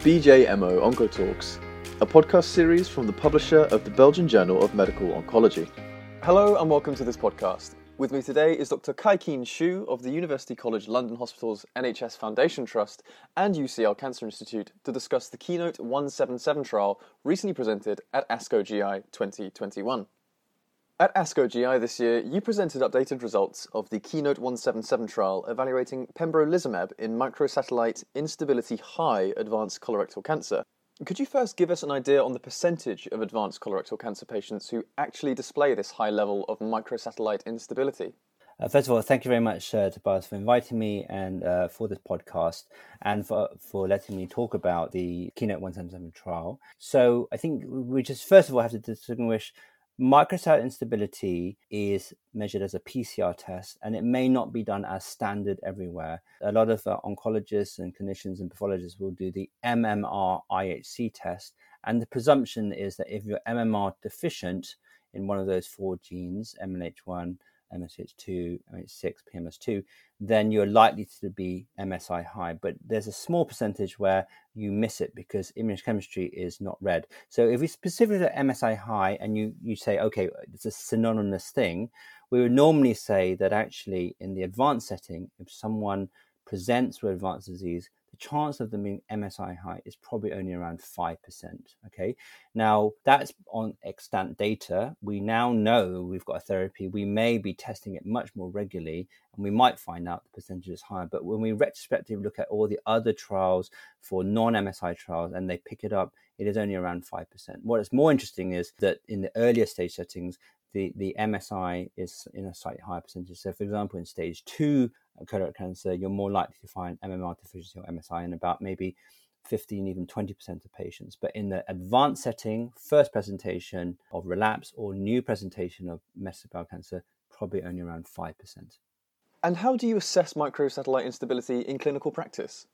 BJMO Oncotalks, a podcast series from the publisher of the Belgian Journal of Medical Oncology. Hello and welcome to this podcast. With me today is Dr. Kai Keen Shiu of the University College London Hospital's NHS Foundation Trust and UCL Cancer Institute to discuss the Keynote 177 trial recently presented at ASCO GI 2021. At ASCO GI this year, you presented updated results of the Keynote 177 trial evaluating pembrolizumab in microsatellite instability high advanced colorectal cancer. Could you first give us an idea on the percentage of advanced colorectal cancer patients who actually display this high level of microsatellite instability? Uh, first of all, thank you very much, uh, Tobias, for inviting me and uh, for this podcast and for, for letting me talk about the Keynote 177 trial. So, I think we just first of all have to distinguish Microsatellite instability is measured as a PCR test, and it may not be done as standard everywhere. A lot of uh, oncologists and clinicians and pathologists will do the MMR IHC test, and the presumption is that if you're MMR deficient in one of those four genes, MLH1, MSH2, MSH6, PMS2, then you're likely to be MSI high. But there's a small percentage where you miss it because immunochemistry is not read. So if we specifically at MSI high and you, you say, okay, it's a synonymous thing, we would normally say that actually in the advanced setting, if someone presents with advanced disease, chance of them being MSI high is probably only around 5%. Okay. Now, that's on extant data. We now know we've got a therapy. We may be testing it much more regularly and we might find out the percentage is higher. But when we retrospectively look at all the other trials for non MSI trials and they pick it up, it is only around 5%. What is more interesting is that in the earlier stage settings, the, the MSI is in a slightly higher percentage. So, for example, in stage two colorectal cancer, you're more likely to find MMR deficiency or MSI in about maybe 15, even 20% of patients. But in the advanced setting, first presentation of relapse or new presentation of metastatic bowel cancer, probably only around 5%. And how do you assess microsatellite instability in clinical practice?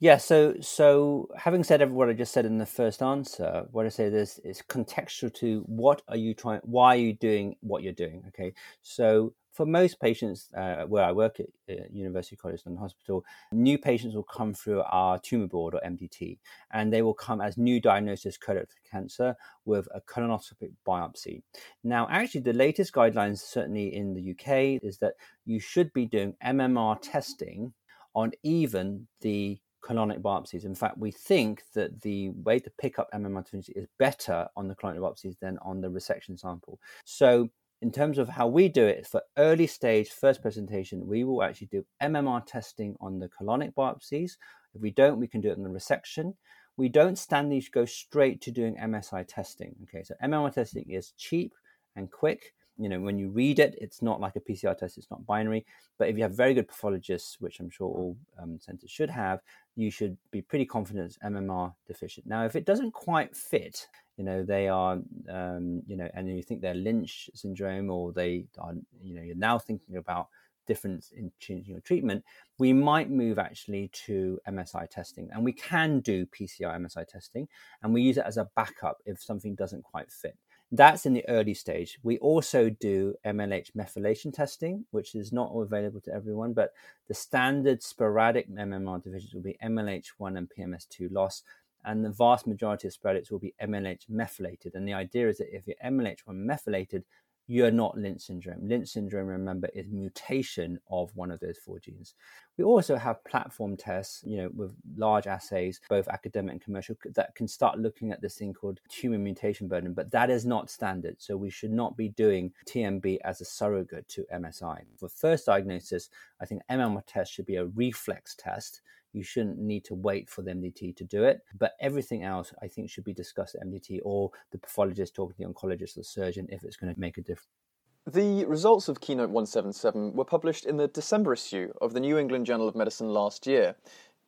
Yeah, so so having said what I just said in the first answer, what I say is is contextual to what are you trying, why are you doing what you're doing? Okay, so for most patients uh, where I work at uh, University College London Hospital, new patients will come through our tumor board or MDT, and they will come as new diagnosis colorectal cancer with a colonoscopic biopsy. Now, actually, the latest guidelines, certainly in the UK, is that you should be doing MMR testing on even the colonic biopsies. In fact, we think that the way to pick up MMR deficiency is better on the colonic biopsies than on the resection sample. So in terms of how we do it for early stage first presentation, we will actually do MMR testing on the colonic biopsies. If we don't, we can do it on the resection. We don't stand these go straight to doing MSI testing. Okay, so MMR testing is cheap and quick. You know, when you read it, it's not like a PCR test, it's not binary. But if you have very good pathologists, which I'm sure all um, centers should have, you should be pretty confident it's MMR deficient. Now, if it doesn't quite fit, you know they are um, you know and you think they're lynch syndrome or they are you know you're now thinking about difference in changing your treatment we might move actually to msi testing and we can do pcr msi testing and we use it as a backup if something doesn't quite fit that's in the early stage. We also do MLH methylation testing, which is not available to everyone, but the standard sporadic MMR divisions will be MLH1 and PMS2 loss and the vast majority of sporadics will be MLH methylated. And the idea is that if you're MLH1 methylated, you're not Lynch syndrome. Lynch syndrome, remember, is mutation of one of those four genes. We also have platform tests, you know, with large assays, both academic and commercial, that can start looking at this thing called tumor mutation burden, but that is not standard. So we should not be doing TMB as a surrogate to MSI. For first diagnosis, I think MMR test should be a reflex test you shouldn't need to wait for the MDT to do it. But everything else, I think, should be discussed at MDT or the pathologist talking to the oncologist or the surgeon if it's going to make a difference. The results of Keynote 177 were published in the December issue of the New England Journal of Medicine last year.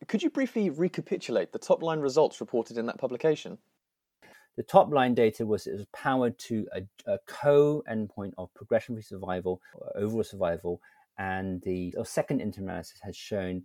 Could you briefly recapitulate the top line results reported in that publication? The top line data was it was powered to a, a co endpoint of progression free survival, overall survival, and the second interim analysis has shown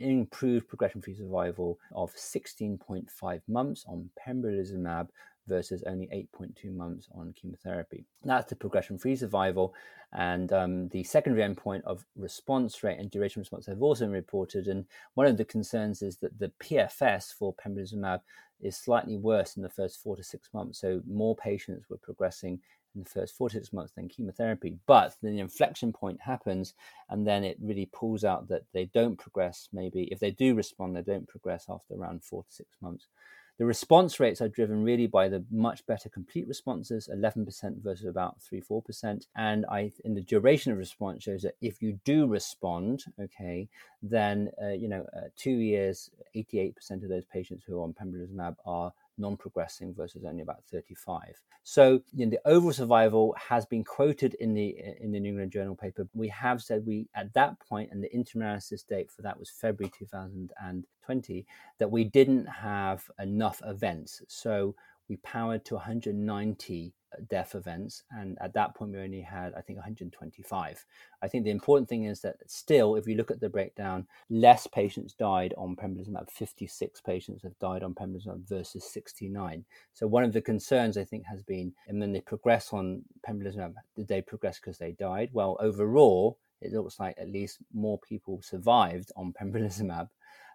improved progression-free survival of 16.5 months on pembrolizumab versus only 8.2 months on chemotherapy. That's the progression free survival. And um, the secondary endpoint of response rate and duration response have also been reported. And one of the concerns is that the PFS for pembrolizumab is slightly worse in the first four to six months. So more patients were progressing in the first four to six months than chemotherapy. But then the inflection point happens, and then it really pulls out that they don't progress. Maybe if they do respond, they don't progress after around four to six months. The response rates are driven really by the much better complete responses, 11% versus about 3 4%. And I, in the duration of response, shows that if you do respond, okay, then, uh, you know, uh, two years, 88% of those patients who are on pembrolizumab are non-progressing versus only about 35. So you know, the overall survival has been quoted in the in the New England Journal paper. We have said we at that point, and the interim analysis date for that was February 2020, that we didn't have enough events. So we powered to 190 uh, death events, and at that point we only had, I think, 125. I think the important thing is that still, if you look at the breakdown, less patients died on pembrolizumab. 56 patients have died on pembrolizumab versus 69. So one of the concerns I think has been, and then they progress on pembrolizumab, did they progress because they died? Well, overall, it looks like at least more people survived on pembrolizumab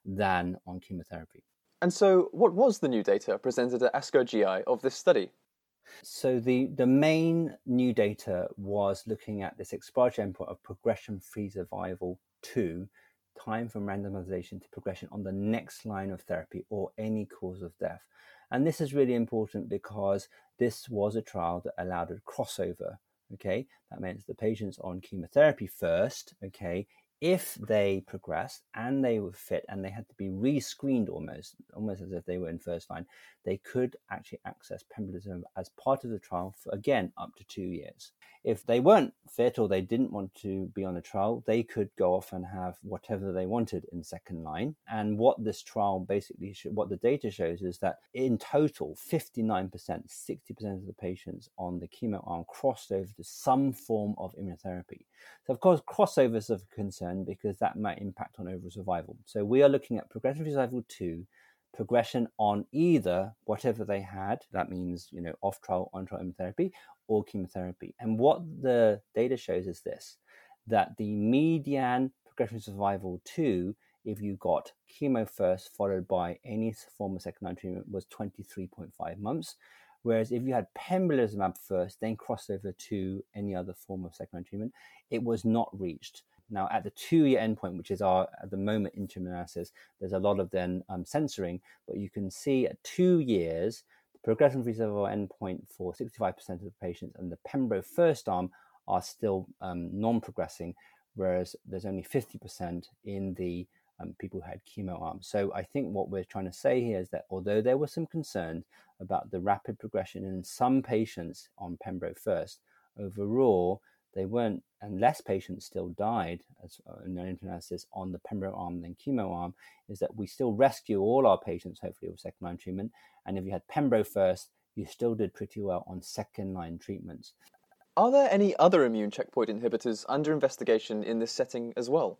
than on chemotherapy. And so, what was the new data presented at ASCO GI of this study? So the, the main new data was looking at this exploratory endpoint of progression-free survival to time from randomization to progression on the next line of therapy or any cause of death. And this is really important because this was a trial that allowed a crossover. Okay, that means the patients on chemotherapy first, okay, if they progressed and they were fit and they had to be re-screened almost almost as if they were in first line they could actually access pembrolizumab as part of the trial for again up to two years. If they weren't fit or they didn't want to be on the trial they could go off and have whatever they wanted in second line. And what this trial basically what the data shows is that in total 59% 60% of the patients on the chemo arm crossed over to some form of immunotherapy. So of course crossovers of concern because that might impact on overall survival. So we are looking at progression survival 2, progression on either whatever they had, that means, you know, off trial, on trial immunotherapy, or chemotherapy. And what the data shows is this that the median progression survival 2 if you got chemo first followed by any form of second line treatment was 23.5 months whereas if you had pembrolizumab first then crossed over to any other form of second line treatment it was not reached now, at the two-year endpoint, which is our at the moment interim analysis, there's a lot of then um, censoring, but you can see at two years, the progression-free survival endpoint for 65% of the patients and the Pembro first arm are still um, non-progressing, whereas there's only 50% in the um, people who had chemo arms. So I think what we're trying to say here is that although there were some concerns about the rapid progression in some patients on Pembro first, overall they weren't, and less patients still died as uh, in an analysis on the pembro arm than chemo arm, is that we still rescue all our patients, hopefully, with second line treatment. And if you had pembro first, you still did pretty well on second line treatments. Are there any other immune checkpoint inhibitors under investigation in this setting as well?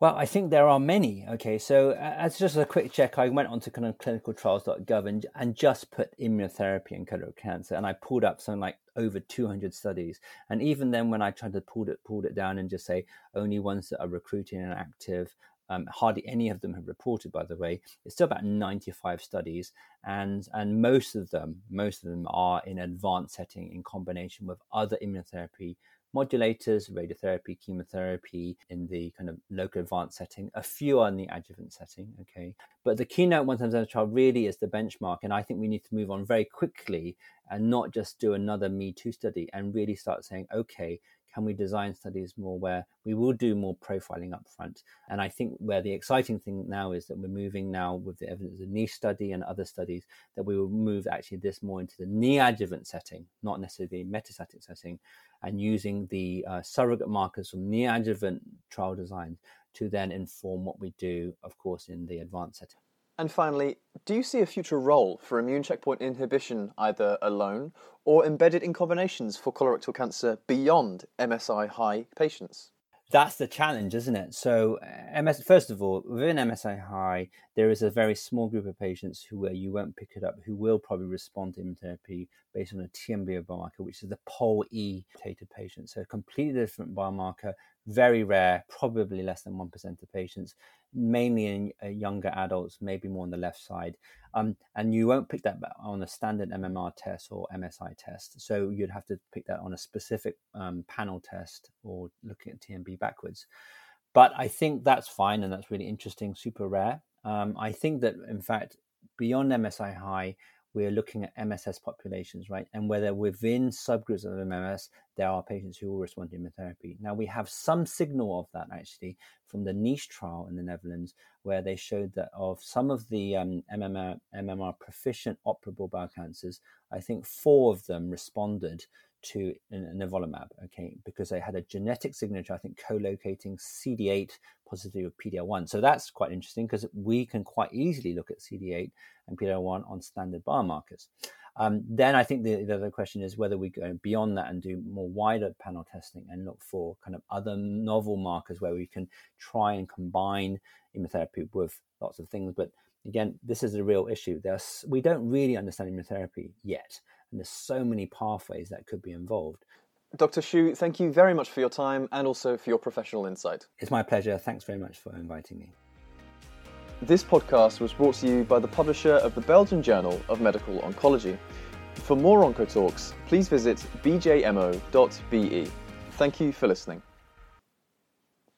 Well, I think there are many. Okay, so as just a quick check, I went onto kind of clinicaltrials.gov and, and just put immunotherapy in colorectal cancer, and I pulled up something like over 200 studies. And even then, when I tried to pull it pulled it down and just say only ones that are recruiting and active, um, hardly any of them have reported. By the way, it's still about 95 studies, and and most of them, most of them are in advanced setting in combination with other immunotherapy modulators, radiotherapy, chemotherapy in the kind of local advanced setting, a few are in the adjuvant setting, okay? But the keynote one times trial really is the benchmark. And I think we need to move on very quickly and not just do another Me Too study and really start saying, okay, can we design studies more where we will do more profiling up front? And I think where the exciting thing now is that we're moving now with the evidence of niche study and other studies that we will move actually this more into the neoadjuvant setting, not necessarily the metastatic setting, and using the uh, surrogate markers from neoadjuvant trial designs to then inform what we do, of course, in the advanced setting. And finally, do you see a future role for immune checkpoint inhibition either alone or embedded in combinations for colorectal cancer beyond MSI high patients? that's the challenge, isn't it? So, uh, MS, first of all, within MSI high, there is a very small group of patients who where you won't pick it up, who will probably respond to immunotherapy based on a TMB biomarker, which is the POL-E mutated patient. So, a completely different biomarker, very rare, probably less than one percent of patients, mainly in uh, younger adults, maybe more on the left side. Um, and you won't pick that on a standard MMR test or MSI test. So you'd have to pick that on a specific um, panel test or looking at TMB backwards. But I think that's fine and that's really interesting, super rare. Um, I think that, in fact, beyond MSI high, we're looking at MSS populations, right? And whether within subgroups of MMS, there are patients who will respond to immunotherapy. Now, we have some signal of that actually from the niche trial in the Netherlands, where they showed that of some of the um, MMR, MMR proficient operable bowel cancers, I think four of them responded to nivolumab, okay, because they had a genetic signature, I think, co-locating CD8 positivity with PD-L1. So that's quite interesting because we can quite easily look at CD8 and PD-L1 on standard biomarkers. Um, then I think the, the, other question is whether we go beyond that and do more wider panel testing and look for kind of other novel markers where we can try and combine immunotherapy with lots of things. But again, this is a real issue. There's, we don't really understand immunotherapy yet, and there's so many pathways that could be involved. Dr. Shiu, thank you very much for your time and also for your professional insight. It's my pleasure. Thanks very much for inviting me. This podcast was brought to you by the publisher of the Belgian Journal of Medical Oncology. For more Oncotalks, please visit bjmo.be. Thank you for listening.